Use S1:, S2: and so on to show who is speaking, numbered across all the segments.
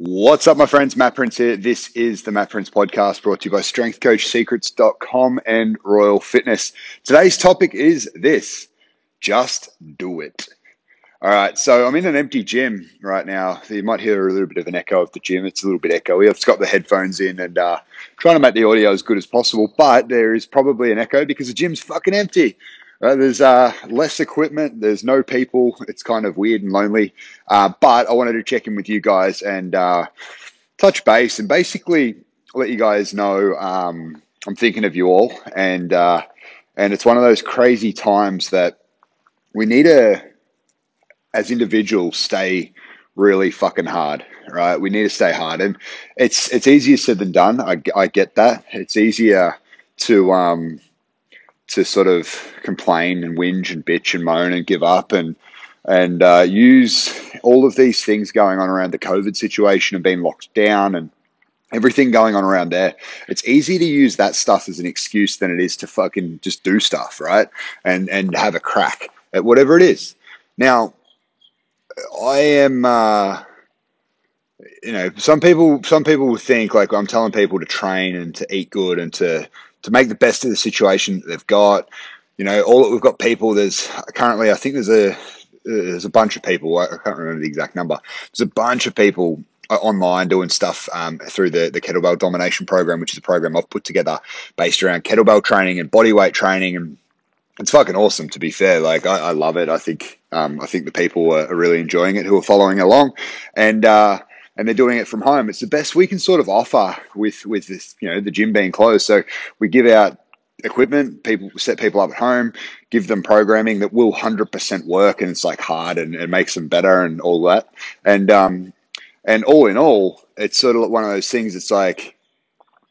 S1: What's up, my friends? Matt Prince here. This is the Matt Prince podcast brought to you by strengthcoachsecrets.com and Royal Fitness. Today's topic is this just do it. All right, so I'm in an empty gym right now. You might hear a little bit of an echo of the gym. It's a little bit echoey. I've got the headphones in and uh, trying to make the audio as good as possible, but there is probably an echo because the gym's fucking empty. Right, there's uh, less equipment. There's no people. It's kind of weird and lonely. Uh, but I wanted to check in with you guys and uh, touch base and basically let you guys know um, I'm thinking of you all. And uh, and it's one of those crazy times that we need to, as individuals, stay really fucking hard. Right? We need to stay hard, and it's it's easier said than done. I, I get that. It's easier to um, to sort of complain and whinge and bitch and moan and give up and and uh, use all of these things going on around the COVID situation and being locked down and everything going on around there. It's easy to use that stuff as an excuse than it is to fucking just do stuff, right? And and have a crack at whatever it is. Now, I am. Uh, you know, some people some people will think like I'm telling people to train and to eat good and to to make the best of the situation that they've got. You know, all that we've got people. There's currently, I think there's a there's a bunch of people. I can't remember the exact number. There's a bunch of people online doing stuff um, through the, the kettlebell domination program, which is a program I've put together based around kettlebell training and bodyweight training, and it's fucking awesome. To be fair, like I, I love it. I think um, I think the people are, really enjoying it who are following along, and. Uh, and they're doing it from home. It's the best we can sort of offer with with this, you know, the gym being closed. So we give out equipment, people set people up at home, give them programming that will hundred percent work, and it's like hard and it makes them better and all that. And um, and all in all, it's sort of one of those things. It's like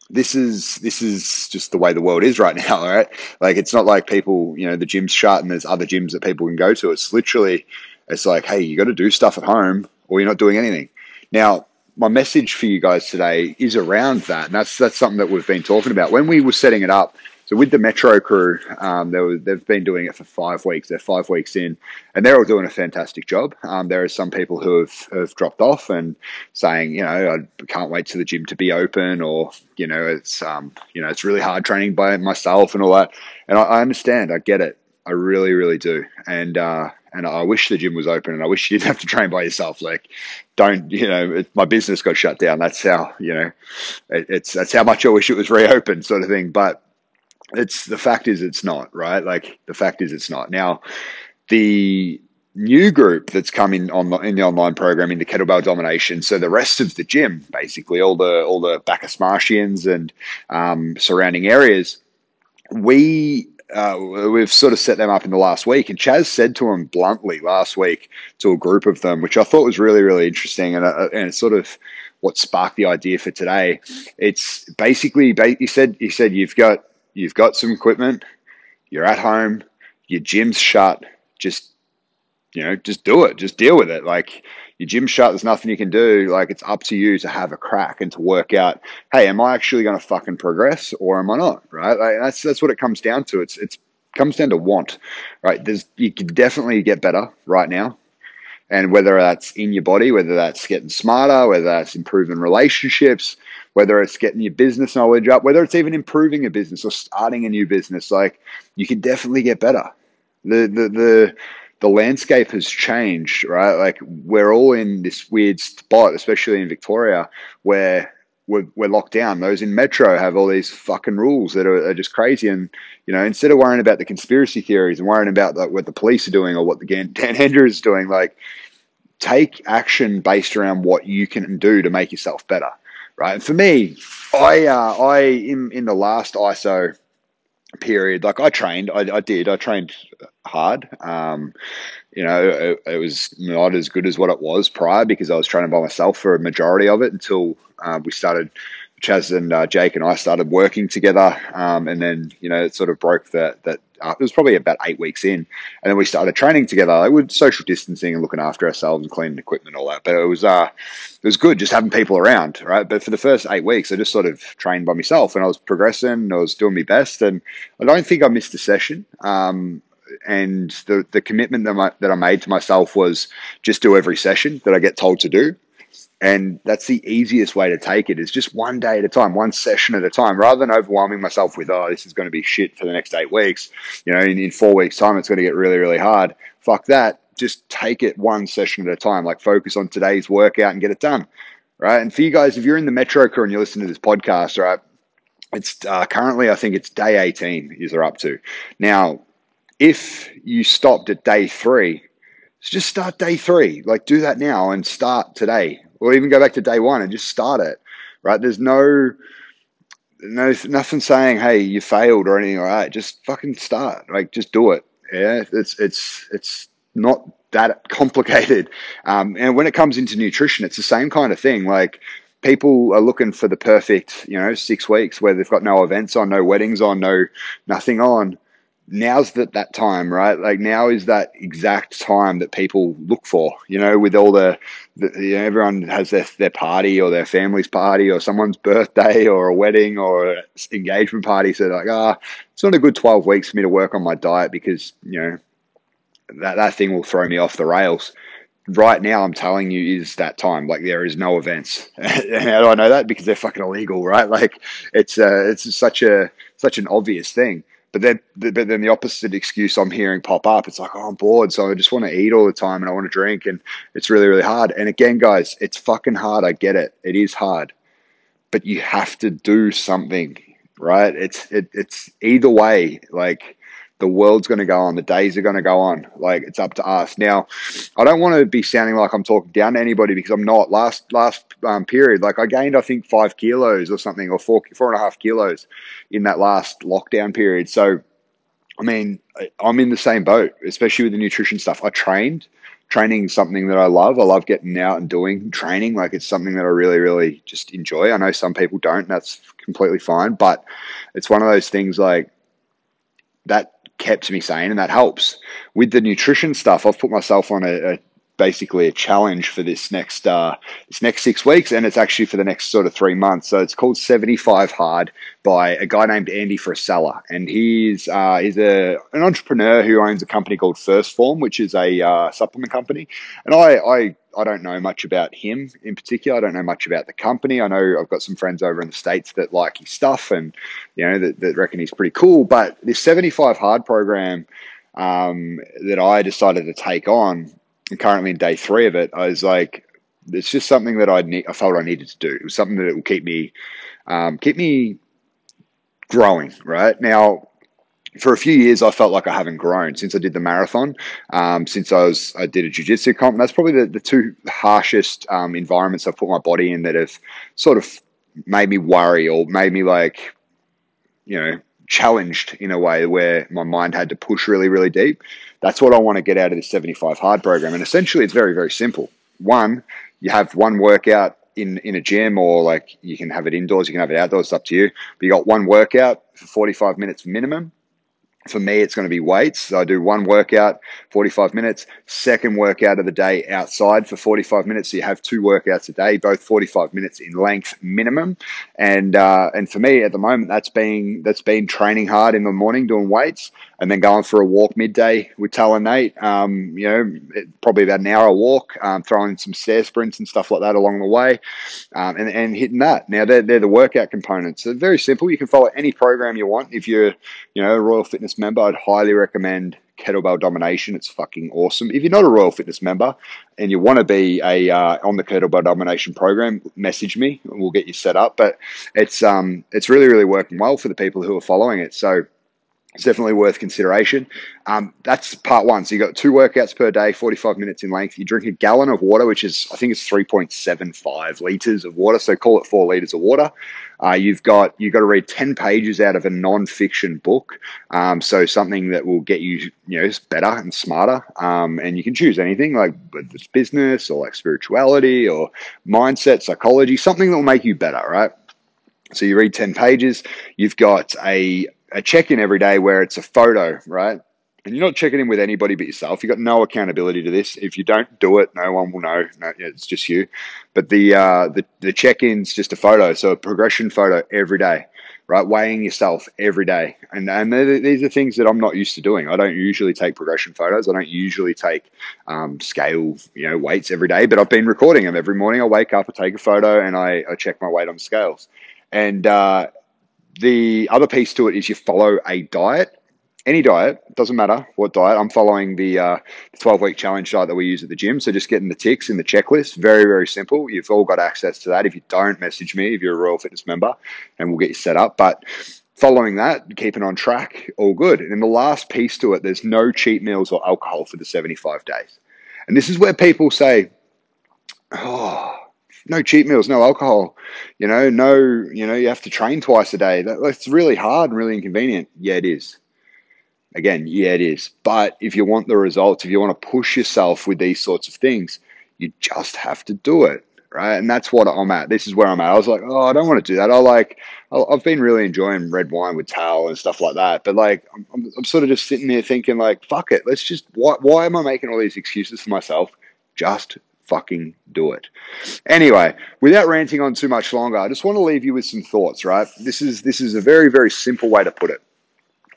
S1: this is this is just the way the world is right now, right? Like it's not like people, you know, the gym's shut and there's other gyms that people can go to. It's literally, it's like, hey, you got to do stuff at home, or you're not doing anything. Now, my message for you guys today is around that, and that's that's something that we've been talking about when we were setting it up. So with the Metro crew, um, they they've been doing it for five weeks. They're five weeks in, and they're all doing a fantastic job. Um, there are some people who have, have dropped off and saying, you know, I can't wait to the gym to be open, or you know, it's um, you know, it's really hard training by myself and all that. And I, I understand, I get it, I really, really do. And uh, and I wish the gym was open, and I wish you didn't have to train by yourself. Like, don't you know? It, my business got shut down. That's how you know. It, it's that's how much I wish it was reopened, sort of thing. But it's the fact is it's not right. Like the fact is it's not. Now, the new group that's coming on in the online program into kettlebell domination. So the rest of the gym, basically all the all the Bacchus Martians and um, surrounding areas, we uh, we've sort of set them up in the last week. And Chaz said to him bluntly last week to a group of them, which I thought was really, really interesting. And, uh, and it's sort of what sparked the idea for today. It's basically, he said, he said, you've got, you've got some equipment, you're at home, your gym's shut, just, you know, just do it, just deal with it. Like, your gym shut, there's nothing you can do. Like it's up to you to have a crack and to work out, hey, am I actually going to fucking progress or am I not? Right? Like that's that's what it comes down to. It's it's comes down to want, right? There's you can definitely get better right now. And whether that's in your body, whether that's getting smarter, whether that's improving relationships, whether it's getting your business knowledge up, whether it's even improving a business or starting a new business, like you can definitely get better. The the the the landscape has changed, right? Like we're all in this weird spot, especially in Victoria, where we're, we're locked down. Those in Metro have all these fucking rules that are, are, just crazy. And, you know, instead of worrying about the conspiracy theories and worrying about like, what the police are doing or what the Dan Andrews is doing, like take action based around what you can do to make yourself better, right? And for me, I, uh, I, in, in the last ISO, period. Like I trained, I, I did, I trained hard. Um, you know, it, it, was not as good as what it was prior because I was training by myself for a majority of it until uh, we started. Chaz and uh, Jake and I started working together, um, and then you know it sort of broke that that uh, it was probably about eight weeks in, and then we started training together. Like with social distancing and looking after ourselves and cleaning equipment and all that. But it was uh, it was good just having people around, right? But for the first eight weeks, I just sort of trained by myself, and I was progressing. And I was doing my best, and I don't think I missed a session. Um, and the the commitment that, my, that I made to myself was just do every session that I get told to do. And that's the easiest way to take it is just one day at a time, one session at a time, rather than overwhelming myself with, oh, this is going to be shit for the next eight weeks. You know, in, in four weeks' time, it's going to get really, really hard. Fuck that. Just take it one session at a time. Like focus on today's workout and get it done. Right. And for you guys, if you're in the metro crew and you're listening to this podcast, right, it's uh, currently, I think it's day 18 is are up to. Now, if you stopped at day three, just start day three. Like do that now and start today or even go back to day one and just start it. Right? There's no no nothing saying hey you failed or anything like that. Just fucking start. Like just do it. Yeah, it's it's it's not that complicated. Um, and when it comes into nutrition, it's the same kind of thing. Like people are looking for the perfect, you know, six weeks where they've got no events on, no weddings on, no nothing on now's that that time, right? Like now is that exact time that people look for, you know, with all the, the you know, everyone has their, their party or their family's party or someone's birthday or a wedding or engagement party. So like, ah, it's not a good 12 weeks for me to work on my diet because, you know, that, that thing will throw me off the rails right now I'm telling you is that time. Like there is no events. How do I know that? Because they're fucking illegal, right? Like it's uh, it's such a such an obvious thing. But then, but then the opposite excuse I'm hearing pop up. It's like, oh, I'm bored, so I just want to eat all the time and I want to drink, and it's really, really hard. And again, guys, it's fucking hard. I get it. It is hard, but you have to do something, right? It's it, it's either way. Like the world's going to go on. The days are going to go on. Like it's up to us. Now, I don't want to be sounding like I'm talking down to anybody because I'm not. Last last um, period, like I gained, I think five kilos or something, or four four and a half kilos in that last lockdown period. So, I mean, I'm in the same boat, especially with the nutrition stuff. I trained. Training is something that I love. I love getting out and doing training. Like it's something that I really, really just enjoy. I know some people don't. that's completely fine. But it's one of those things like that kept me sane, and that helps. With the nutrition stuff, I've put myself on a, a basically a challenge for this next uh, this next six weeks, and it's actually for the next sort of three months. So it's called Seventy Five Hard by a guy named Andy Frisella, and he's uh, he's a an entrepreneur who owns a company called 1st Phorm, which is a uh, supplement company. And I, I I don't know much about him in particular. I don't know much about the company. I know I've got some friends over in the states that like his stuff, and you know that, that reckon he's pretty cool. But this Seventy Five Hard program. Um, that I decided to take on currently in day three of it, I was like, it's just something that I need, I felt I needed to do. It was something that will keep me, um, keep me growing. Right now, for a few years, I felt like I haven't grown since I did the marathon. Um, since I was, I did a jiu-jitsu comp. That's probably the, the two harshest um, environments I've put my body in that have sort of made me worry or made me like, you know, challenged in a way where my mind had to push really, really deep. That's what I want to get out of this 75 hard program. And essentially, it's very, very simple. One, you have one workout in, in a gym, or like you can have it indoors, you can have it outdoors, it's up to you. But you got one workout for 45 minutes minimum for me, it's going to be weights. So I do one workout, 45 minutes, second workout of the day outside for 45 minutes. So you have two workouts a day, both 45 minutes in length minimum. And, uh, and for me at the moment, that's been, that's been training hard in the morning, doing weights and then going for a walk midday with Tal and Nate. Um, you know, probably about an hour walk, um, throwing some stair sprints and stuff like that along the way, um, and, and hitting that. Now they're, they're the workout components. They're very simple. You can follow any program you want. If you're, you know, a Royal Fitness member, I'd highly recommend Kettlebell Domination. It's fucking awesome. If you're not a Royal Fitness member and you want to be a uh, on the Kettlebell Domination program, message me and we'll get you set up. But it's um it's really really working well for the people who are following it. So it's definitely worth consideration. Um, that's part one. So you got two workouts per day, 45 minutes in length. You drink a gallon of water, which is, I think it's 3.75 liters of water. So call it four liters of water. Uh, you've got, you've got to read 10 pages out of a non-fiction book. Um, so something that will get you, you know, better and smarter. Um, and you can choose anything like whether it's business or like spirituality or mindset, psychology, something that will make you better, right? So you read 10 pages, you've got a a check in every day where it's a photo, right? And you're not checking in with anybody but yourself. You've got no accountability to this. If you don't do it, no one will know. No, it's just you. But the uh, the, the check in's just a photo, so a progression photo every day. right? Weighing yourself every day. And, and these are things that I'm not used to doing. I don't usually take progression photos. I don't usually take um, scale, you know, weights every day, but I've been recording them every morning. I wake up, I take a photo and I, I check my weight on scales. And uh, the other piece to it is you follow a diet any diet, doesn't matter what diet. I'm following the uh, 12 week challenge diet that we use at the gym. So just getting the ticks in the checklist. Very, very simple. You've all got access to that. If you don't, message me if you're a Royal Fitness member and we'll get you set up. But following that, keeping on track, all good. And in the last piece to it, there's no cheat meals or alcohol for the 75 days. And this is where people say, oh, no cheat meals, no alcohol, you know, no, you know, you have to train twice a day. That, that's really hard and really inconvenient. Yeah, it is. Again, yeah, it is. But if you want the results, if you want to push yourself with these sorts of things, you just have to do it. Right. And that's what I'm at. This is where I'm at. I was like, oh, I don't want to do that. I like, I've been really enjoying red wine with Tal and stuff like that. But like, I'm, I'm sort of just sitting there thinking, like, fuck it. Let's just, why, why am I making all these excuses for myself? Just fucking do it. Anyway, without ranting on too much longer, I just want to leave you with some thoughts, right? This is this is a very very simple way to put it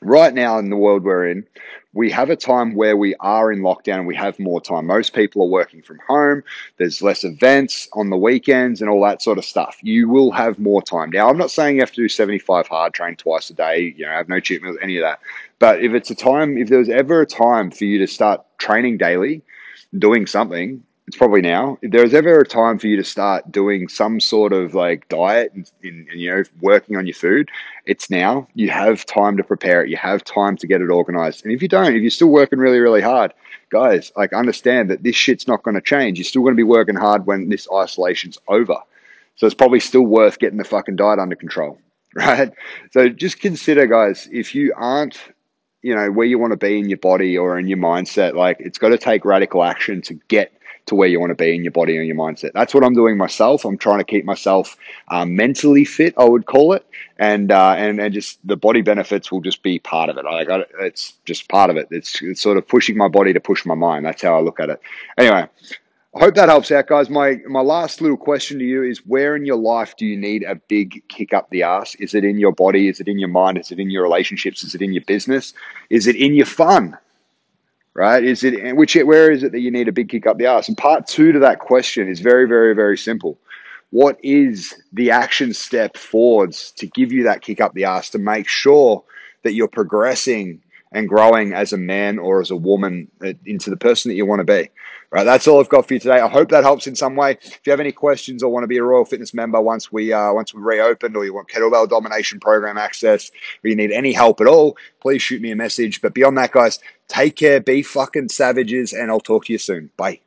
S1: right now in the world we're in, we have a time where we are in lockdown and we have more time. Most people are working from home. There's less events on the weekends and all that sort of stuff. You will have more time. Now, I'm not saying you have to do 75 hard, train twice a day, you know, have no cheat meals, any of that. But if it's a time, if there's ever a time for you to start training daily, doing something, it's probably now. If there's ever a time for you to start doing some sort of like diet and, and, and, you know working on your food, it's now. You have time to prepare it. You have time to get it organized. And if you don't, if you're still working really, really hard, guys, like understand that this shit's not going to change. You're still going to be working hard when this isolation's over. So it's probably still worth getting the fucking diet under control, right? So just consider, guys, if you aren't you know where you want to be in your body or in your mindset like it's got to take radical action to get to where you want to be in your body and your mindset. That's what I'm doing myself. I'm trying to keep myself um, mentally fit, I would call it, and uh, and and just the body benefits will just be part of it. I, it's just part of it. It's, it's sort of pushing my body to push my mind. That's how I look at it. Anyway. I hope that helps out, guys. My my last little question to you is: Where in your life do you need a big kick up the ass? Is it in your body? Is it in your mind? Is it in your relationships? Is it in your business? Is it in your fun? Right? Is it which where is it that you need a big kick up the ass? And part two to that question is very, very, very simple. What is the action step forwards to give you that kick up the ass to make sure that you're progressing and growing as a man or as a woman uh, into the person that you want to be. Right, that's all I've got for you today. I hope that helps in some way. If you have any questions or want to be a Royal Fitness member once we uh, once we reopened, or you want kettlebell domination program access, or you need any help at all, please shoot me a message. But beyond that, guys, take care, be fucking savages, and I'll talk to you soon. Bye.